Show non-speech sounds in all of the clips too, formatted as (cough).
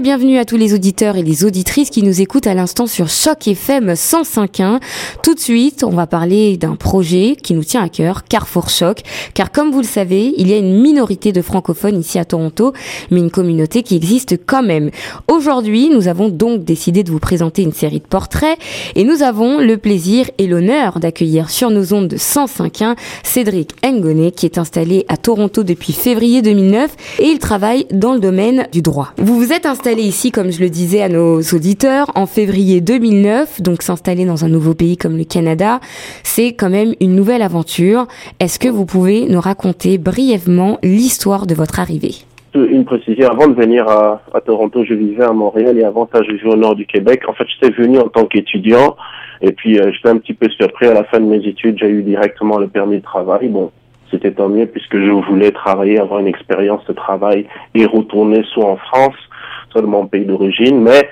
bienvenue à tous les auditeurs et les auditrices qui nous écoutent à l'instant sur Choc FM 105.1. Tout de suite, on va parler d'un projet qui nous tient à cœur, Carrefour Choc, car comme vous le savez, il y a une minorité de francophones ici à Toronto, mais une communauté qui existe quand même. Aujourd'hui, nous avons donc décidé de vous présenter une série de portraits et nous avons le plaisir et l'honneur d'accueillir sur nos ondes de 105.1 Cédric Ngoné qui est installé à Toronto depuis février 2009 et il travaille dans le domaine du droit. Vous vous êtes installé ici, comme je le disais à nos auditeurs, en février 2009, donc s'installer dans un nouveau pays comme le Canada, c'est quand même une nouvelle aventure. Est-ce que vous pouvez nous raconter brièvement l'histoire de votre arrivée? Une précision, avant de venir à, Toronto, je vivais à Montréal et avant ça, je vivais au nord du Québec. En fait, j'étais venu en tant qu'étudiant et puis euh, j'étais un petit peu surpris à la fin de mes études, j'ai eu directement le permis de travail. Bon, c'était tant mieux puisque je voulais travailler, avoir une expérience de travail et retourner soit en France, dans mon pays d'origine. Mais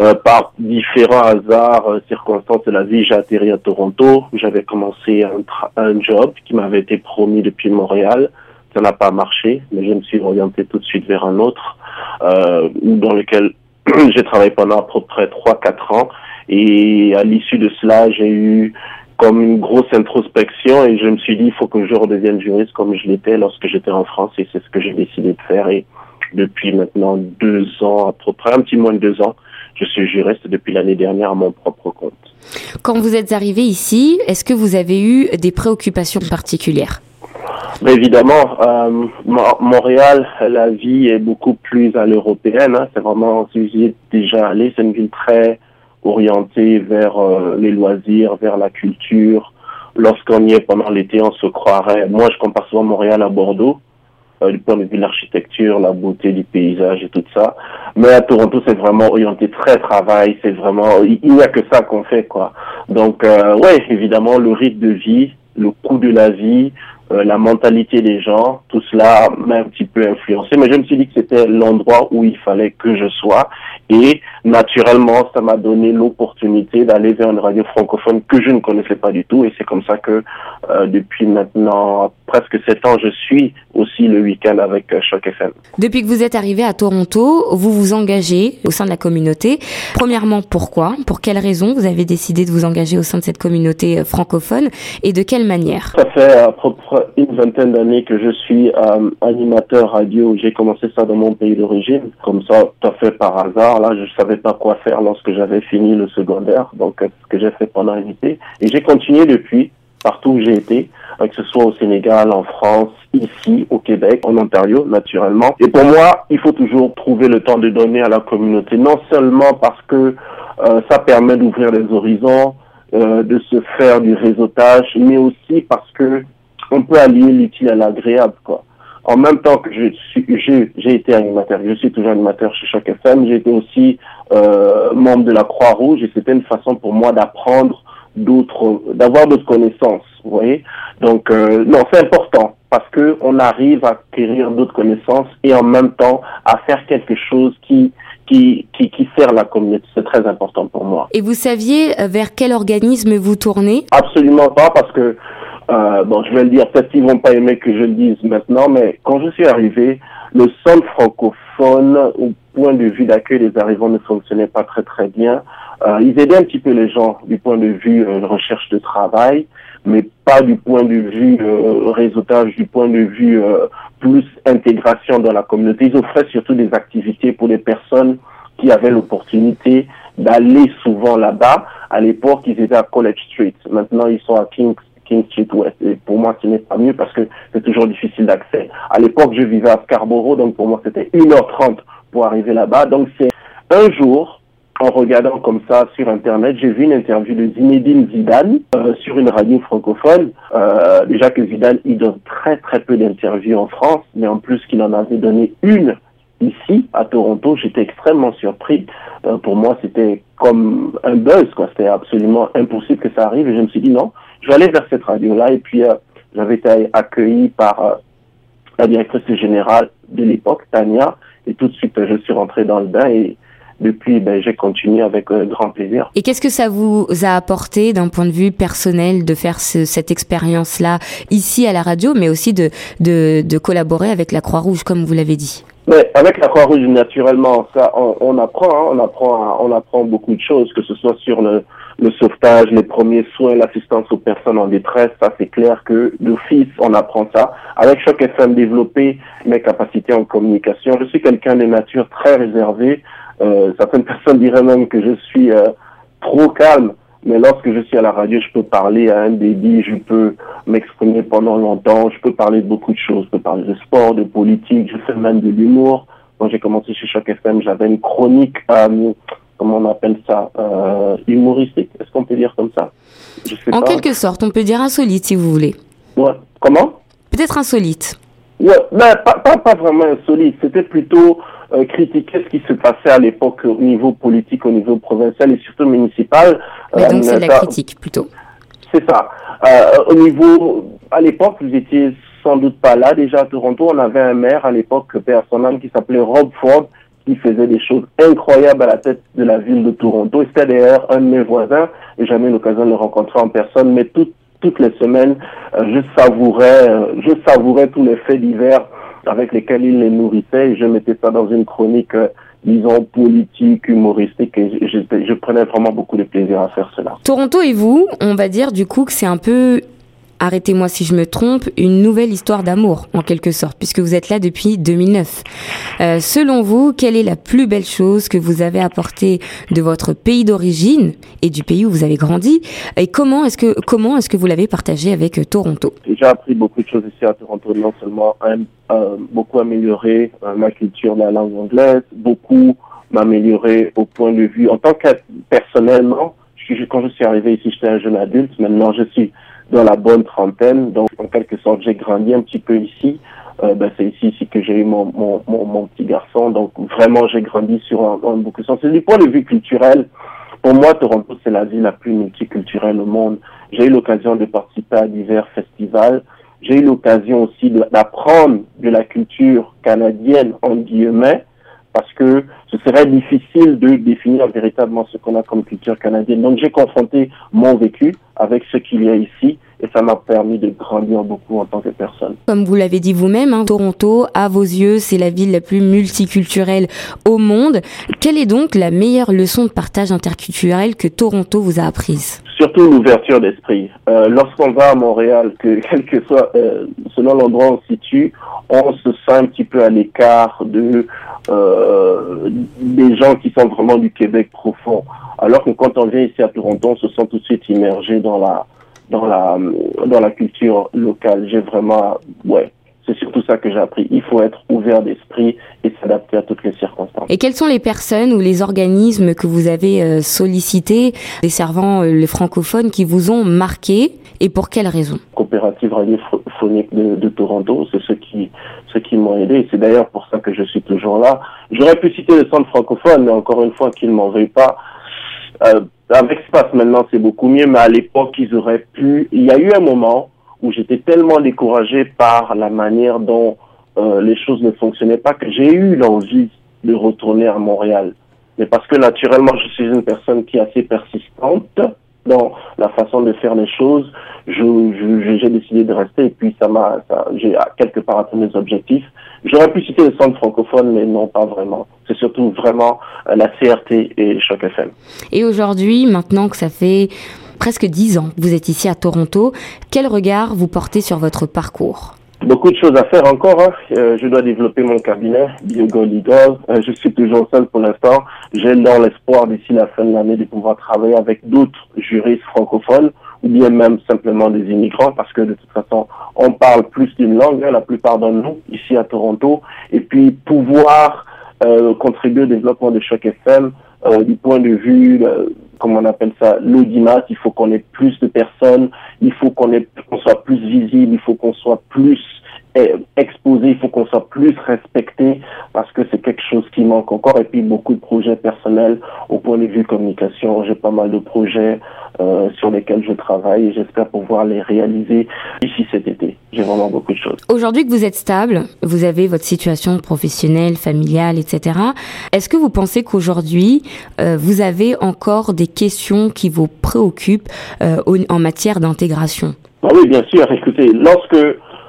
euh, par différents hasards, euh, circonstances de la vie, j'ai atterri à Toronto. J'avais commencé un, un job qui m'avait été promis depuis Montréal. Ça n'a pas marché, mais je me suis orienté tout de suite vers un autre, euh, dans lequel (clears throat) j'ai travaillé pendant à peu près 3-4 ans. Et à l'issue de cela, j'ai eu comme une grosse introspection et je me suis dit, il faut que je redevienne juriste comme je l'étais lorsque j'étais en France et c'est ce que j'ai décidé de faire. Depuis maintenant deux ans, à peu près un petit moins de deux ans, je suis juriste depuis l'année dernière à mon propre compte. Quand vous êtes arrivé ici, est-ce que vous avez eu des préoccupations particulières? Mais évidemment, euh, Montréal, la vie est beaucoup plus à l'européenne. Hein. C'est vraiment, si vous y êtes déjà allé, c'est une ville très orienté vers euh, les loisirs, vers la culture. Lorsqu'on y est pendant l'été, on se croirait. Moi, je compare souvent Montréal à Bordeaux, euh, du point de vue de l'architecture, la beauté du paysage et tout ça. Mais à Toronto, c'est vraiment orienté très travail. C'est vraiment, il n'y a que ça qu'on fait, quoi. Donc, euh, ouais, évidemment, le rythme de vie, le coût de la vie, euh, la mentalité des gens, tout cela m'a un petit peu influencé. Mais je me suis dit que c'était l'endroit où il fallait que je sois. Et naturellement, ça m'a donné l'opportunité d'aller vers une radio francophone que je ne connaissais pas du tout. Et c'est comme ça que euh, depuis maintenant presque sept ans, je suis aussi le week-end avec euh, Choc FM. Depuis que vous êtes arrivé à Toronto, vous vous engagez au sein de la communauté. Premièrement, pourquoi? Pour quelles raisons vous avez décidé de vous engager au sein de cette communauté francophone? Et de quelle manière? Ça fait à peu près une vingtaine d'années que je suis euh, animateur radio. J'ai commencé ça dans mon pays d'origine, comme ça, tout à fait par hasard. Là, je savais pas quoi faire lorsque j'avais fini le secondaire, donc euh, ce que j'ai fait pendant l'été. Et j'ai continué depuis, partout où j'ai été, euh, que ce soit au Sénégal, en France, ici, au Québec, en Ontario, naturellement. Et pour moi, il faut toujours trouver le temps de donner à la communauté, non seulement parce que ça permet d'ouvrir les horizons, de se faire du réseautage, mais aussi parce que on peut allier l'utile à l'agréable, quoi. En même temps que j'ai été animateur, je suis toujours animateur chez Choc FM, j'ai été aussi euh, membre de la Croix-Rouge et c'était une façon pour moi d'apprendre d'autres, d'avoir d'autres connaissances, vous voyez. Donc euh, non, c'est important parce que on arrive à acquérir d'autres connaissances et en même temps à faire quelque chose qui qui, qui, qui sert la communauté. C'est très important pour moi. Et vous saviez euh, vers quel organisme vous tournez? Absolument pas parce que euh, bon, je vais le dire, peut-être qu'ils vont pas aimer que je le dise maintenant, mais quand je suis arrivé, le centre francophone, au point de vue d'accueil des arrivants, ne fonctionnait pas très très bien. Euh, ils aidaient un petit peu les gens du point de vue euh, recherche de travail, mais pas du point de vue euh, réseautage, du point de vue euh, plus intégration dans la communauté. Ils offraient surtout des activités pour les personnes qui avaient l'opportunité d'aller souvent là-bas. À l'époque, ils étaient à College Street. Maintenant, ils sont à Kings King Street West. Et pour moi, ce n'est pas mieux parce que c'est toujours difficile d'accès. À l'époque, je vivais à Scarborough, donc pour moi, c'était 1h30 pour arriver là-bas. Donc c'est un jour, en regardant comme ça sur Internet, j'ai vu une interview de Zinedine Zidane euh, sur une radio francophone. Euh, déjà que Zidane, il donne très très peu d'interviews en France, mais en plus qu'il en avait donné une ici à Toronto, j'étais extrêmement surpris. Euh, pour moi, c'était comme un buzz, quoi. C'était absolument impossible que ça arrive. Et je me suis dit non, je vais aller vers cette radio-là. Et puis, euh, j'avais été accueilli par euh, la directrice générale de l'époque, Tania. Et tout de suite, je suis rentré dans le bain et depuis, ben, j'ai continué avec euh, grand plaisir. Et qu'est-ce que ça vous a apporté d'un point de vue personnel de faire ce, cette expérience-là ici à la radio, mais aussi de, de, de collaborer avec la Croix-Rouge, comme vous l'avez dit? Mais avec la Croix-Rouge, naturellement, ça, on, on apprend, hein, on apprend, on apprend beaucoup de choses, que ce soit sur le, le sauvetage, les premiers soins, l'assistance aux personnes en détresse. Ça, c'est clair que d'office, on apprend ça. Avec Choc FM, développer mes capacités en communication. Je suis quelqu'un de nature très réservé. Euh, certaines (laughs) personnes diraient même que je suis euh, trop calme. Mais lorsque je suis à la radio, je peux parler à un débit, je peux m'exprimer pendant longtemps, je peux parler de beaucoup de choses, je peux parler de sport, de politique, je fais même de l'humour. Quand j'ai commencé chez Choc FM, j'avais une chronique, euh, comment on appelle ça, euh, humoristique, est-ce qu'on peut dire comme ça? Je sais En quelque sorte, on peut dire insolite si vous voulez. Ouais. Comment? Peut-être insolite. Ouais, mais pas, pas, pas vraiment insolite, c'était plutôt euh, critiquer ce qui se passait à l'époque au niveau politique, au niveau provincial et surtout municipal. Mais donc c'est de la critique plutôt. C'est ça. Euh, au niveau, à l'époque, vous étiez sans doute pas là. Déjà à Toronto, on avait un maire à l'époque, personnel, qui s'appelait Rob Ford, qui faisait des choses incroyables à la tête de la ville de Toronto. C'était d'ailleurs un de mes voisins et jamais eu l'occasion de le rencontrer en personne, mais toutes toutes les semaines, euh, je savourais, euh, je savourais tous les faits divers avec lesquels il les nourrissait je mettais ça dans une chronique euh, disons, politique, humoristique, et je, prenais vraiment beaucoup de plaisir à faire cela. Toronto et vous, on va dire du coup que c'est un peu arrêtez-moi si je me trompe, une nouvelle histoire d'amour, en quelque sorte, puisque vous êtes là depuis 2009. Euh, selon vous, quelle est la plus belle chose que vous avez apportée de votre pays d'origine et du pays où vous avez grandi? Et comment est-ce que, comment est-ce que vous l'avez partagé avec euh, Toronto? J'ai appris beaucoup de choses ici à Toronto, non seulement euh, beaucoup amélioré euh, ma culture la langue anglaise, beaucoup m'améliorer au point de vue, en tant que personnellement, quand je suis arrivé ici, j'étais un jeune adulte, maintenant je suis dans la bonne trentaine. Donc, en quelque sorte, j'ai grandi un petit peu ici. Euh, ben, c'est ici, ici que j'ai eu mon, mon, mon, petit garçon. Donc, vraiment, j'ai grandi sur un, un beaucoup de sens. Du point de vue culturel, pour moi, Toronto, c'est la ville la plus multiculturelle au monde. J'ai eu l'occasion de participer à divers festivals. J'ai eu l'occasion aussi d'apprendre de la culture canadienne, en guillemets, parce que ce serait difficile de définir véritablement ce qu'on a comme culture canadienne. Donc j'ai confronté mon vécu avec ce qu'il y a ici et ça m'a permis de grandir beaucoup en tant que personne. Comme vous l'avez dit vous-même, hein, Toronto, à vos yeux, c'est la ville la plus multiculturelle au monde. Quelle est donc la meilleure leçon de partage interculturel que Toronto vous a apprise? Surtout l'ouverture d'esprit. Euh, Lorsqu'on va à Montréal, que (laughs) quel que soit euh, selon l'endroit où on se situe, on se sent un petit peu à l'écart de euh, des gens qui sont vraiment du Québec profond. Alors que quand on vient ici à Toronto, on se sent tout de suite immergé dans la dans la dans la culture locale. J'ai vraiment ouais, c'est surtout ça que j'ai appris. Il faut être ouvert d'esprit et s'adapter à toutes les circonstances. Et quelles sont les personnes ou les organismes que vous avez euh, sollicités, desservant euh, les francophones, qui vous ont marqué et pour quelles raisons? Coopérative radiophonique de, de Toronto, c'est ceux qui ceux qui m'ont aidé. C'est d'ailleurs pour ça que je suis toujours là. J'aurais pu citer le centre francophone, mais encore une fois, qu'ils m'en veuillent pas. Euh, avec Space maintenant, c'est beaucoup mieux, mais à l'époque, ils auraient pu. Il y a eu un moment où j'étais tellement découragé par la manière dont euh, les choses ne fonctionnaient pas que j'ai eu l'envie de retourner à Montréal. Mais parce que naturellement, je suis une personne qui est assez persistante dans la façon de faire les choses, j'ai je, décidé de rester et puis ça m'a, j'ai quelque part atteint mes objectifs. J'aurais pu citer le centre francophone, mais non, pas vraiment. C'est surtout vraiment euh, la CRT et Choc FM. Et aujourd'hui, maintenant que ça fait presque dix ans vous êtes ici à Toronto, quel regard vous portez sur votre parcours? Beaucoup de choses à faire encore. Hein. Euh, je dois développer mon cabinet, Biogo Legal. Euh, je suis toujours seul pour l'instant. J'ai dans l'espoir d'ici la fin de l'année de pouvoir travailler avec d'autres juristes francophones ou bien même simplement des immigrants parce que de toute façon, on parle plus d'une langue, hein, la plupart d'entre nous, ici à Toronto. Et puis pouvoir euh, contribuer au développement de Choc FM du point de vue, comment on appelle ça, l'audimat, il faut qu'on ait plus de personnes, il faut qu'on qu'on soit plus visible, il faut qu'on soit plus exposé, il faut qu'on soit plus respecté parce que c'est quelque chose qui manque encore et puis beaucoup de projets personnels au point de vue communication. J'ai pas mal de projets euh, sur lesquels je travaille et j'espère pouvoir les réaliser d'ici cet été. J'ai vraiment beaucoup de choses. Aujourd'hui que vous êtes stable, vous avez votre situation professionnelle, familiale, etc. Est-ce que vous pensez qu'aujourd'hui, euh, vous avez encore des questions qui vous préoccupent euh, en matière d'intégration? Ah Oui, bien sûr. Écoutez, lorsque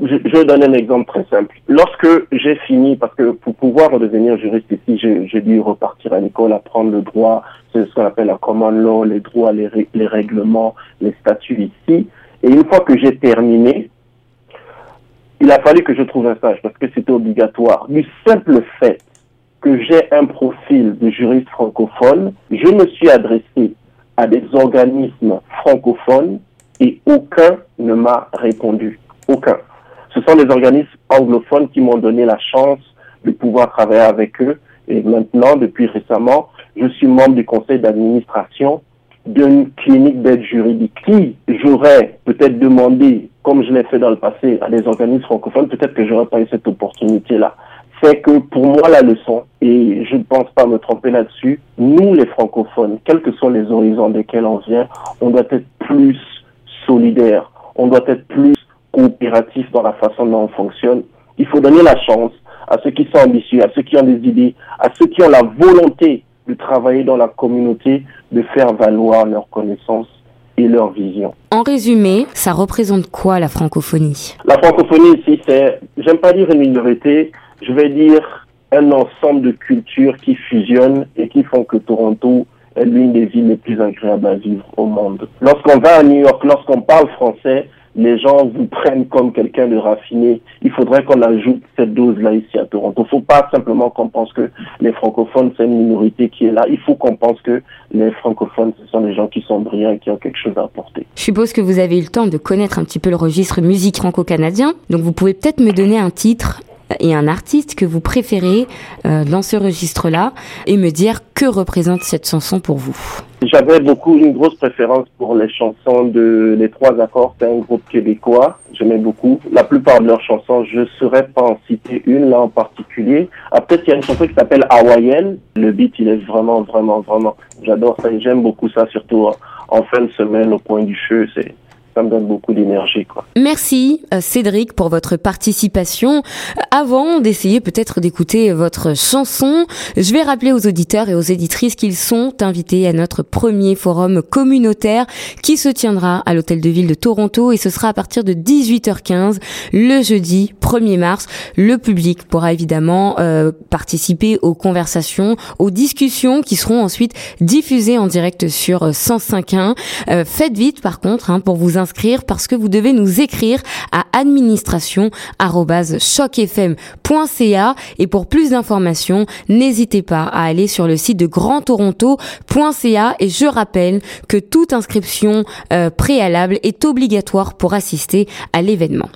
Je, je vais donner un exemple très simple. Lorsque j'ai fini, parce que pour pouvoir devenir juriste ici, j'ai dû repartir à l'école, apprendre le droit, ce qu'on appelle la common law, les droits, les, les règlements, les statuts ici. Et une fois que j'ai terminé, il a fallu que je trouve un stage parce que c'était obligatoire. Du simple fait que j'ai un profil de juriste francophone, je me suis adressé à des organismes francophones et aucun ne m'a répondu. Aucun. Ce sont des organismes anglophones qui m'ont donné la chance de pouvoir travailler avec eux. Et maintenant, depuis récemment, je suis membre du conseil d'administration d'une clinique d'aide juridique qui j'aurais peut-être demandé, comme je l'ai fait dans le passé, à des organismes francophones, peut-être que j'aurais pas eu cette opportunité-là. C'est que pour moi, la leçon, et je ne pense pas me tromper là-dessus, nous les francophones, quels que soient les horizons desquels on vient, on doit être plus solidaires, on doit être plus coopératif dans la façon dont on fonctionne. Il faut donner la chance à ceux qui sont ambitieux, à ceux qui ont des idées, à ceux qui ont la volonté de travailler dans la communauté, de faire valoir leurs connaissances et leur vision. En résumé, ça représente quoi la francophonie? La francophonie ici, c'est, j'aime pas dire une minorité, je vais dire un ensemble de cultures qui fusionnent et qui font que Toronto est l'une des villes les plus agréables à vivre au monde. Lorsqu'on va à New York, lorsqu'on parle français, les gens vous prennent comme quelqu'un de raffiné. Il faudrait qu'on ajoute cette dose-là ici à Toronto. Il ne faut pas simplement qu'on pense que les francophones, c'est une minorité qui est là. Il faut qu'on pense que les francophones, ce sont des gens qui sont brillants et qui ont quelque chose à apporter. Je suppose que vous avez eu le temps de connaître un petit peu le registre musique franco-canadien. Donc vous pouvez peut-être me donner un titre et un artiste que vous préférez euh, dans ce registre-là et me dire que représente cette chanson pour vous. J'avais beaucoup une grosse préférence pour les chansons de Les Trois Accords, c'est un groupe québécois, j'aimais beaucoup. La plupart de leurs chansons, je ne saurais pas en citer une là en particulier. Après, il y a une chanson qui s'appelle Hawaïenne. Le beat, il est vraiment, vraiment, vraiment, j'adore ça j'aime beaucoup ça, surtout en fin de semaine au point du feu, c'est ça me donne beaucoup d'énergie. Quoi. Merci euh, Cédric pour votre participation. Avant d'essayer peut-être d'écouter votre chanson, je vais rappeler aux auditeurs et aux éditrices qu'ils sont invités à notre premier forum communautaire qui se tiendra à l'hôtel de ville de Toronto et ce sera à partir de 18h15 le jeudi 1er mars. Le public pourra évidemment euh, participer aux conversations, aux discussions qui seront ensuite diffusées en direct sur 105.1. Euh, faites vite par contre hein, pour vous inscrire parce que vous devez nous écrire à administration@chocfm.ca et pour plus d'informations, n'hésitez pas à aller sur le site de grandtoronto.ca et je rappelle que toute inscription euh, préalable est obligatoire pour assister à l'événement.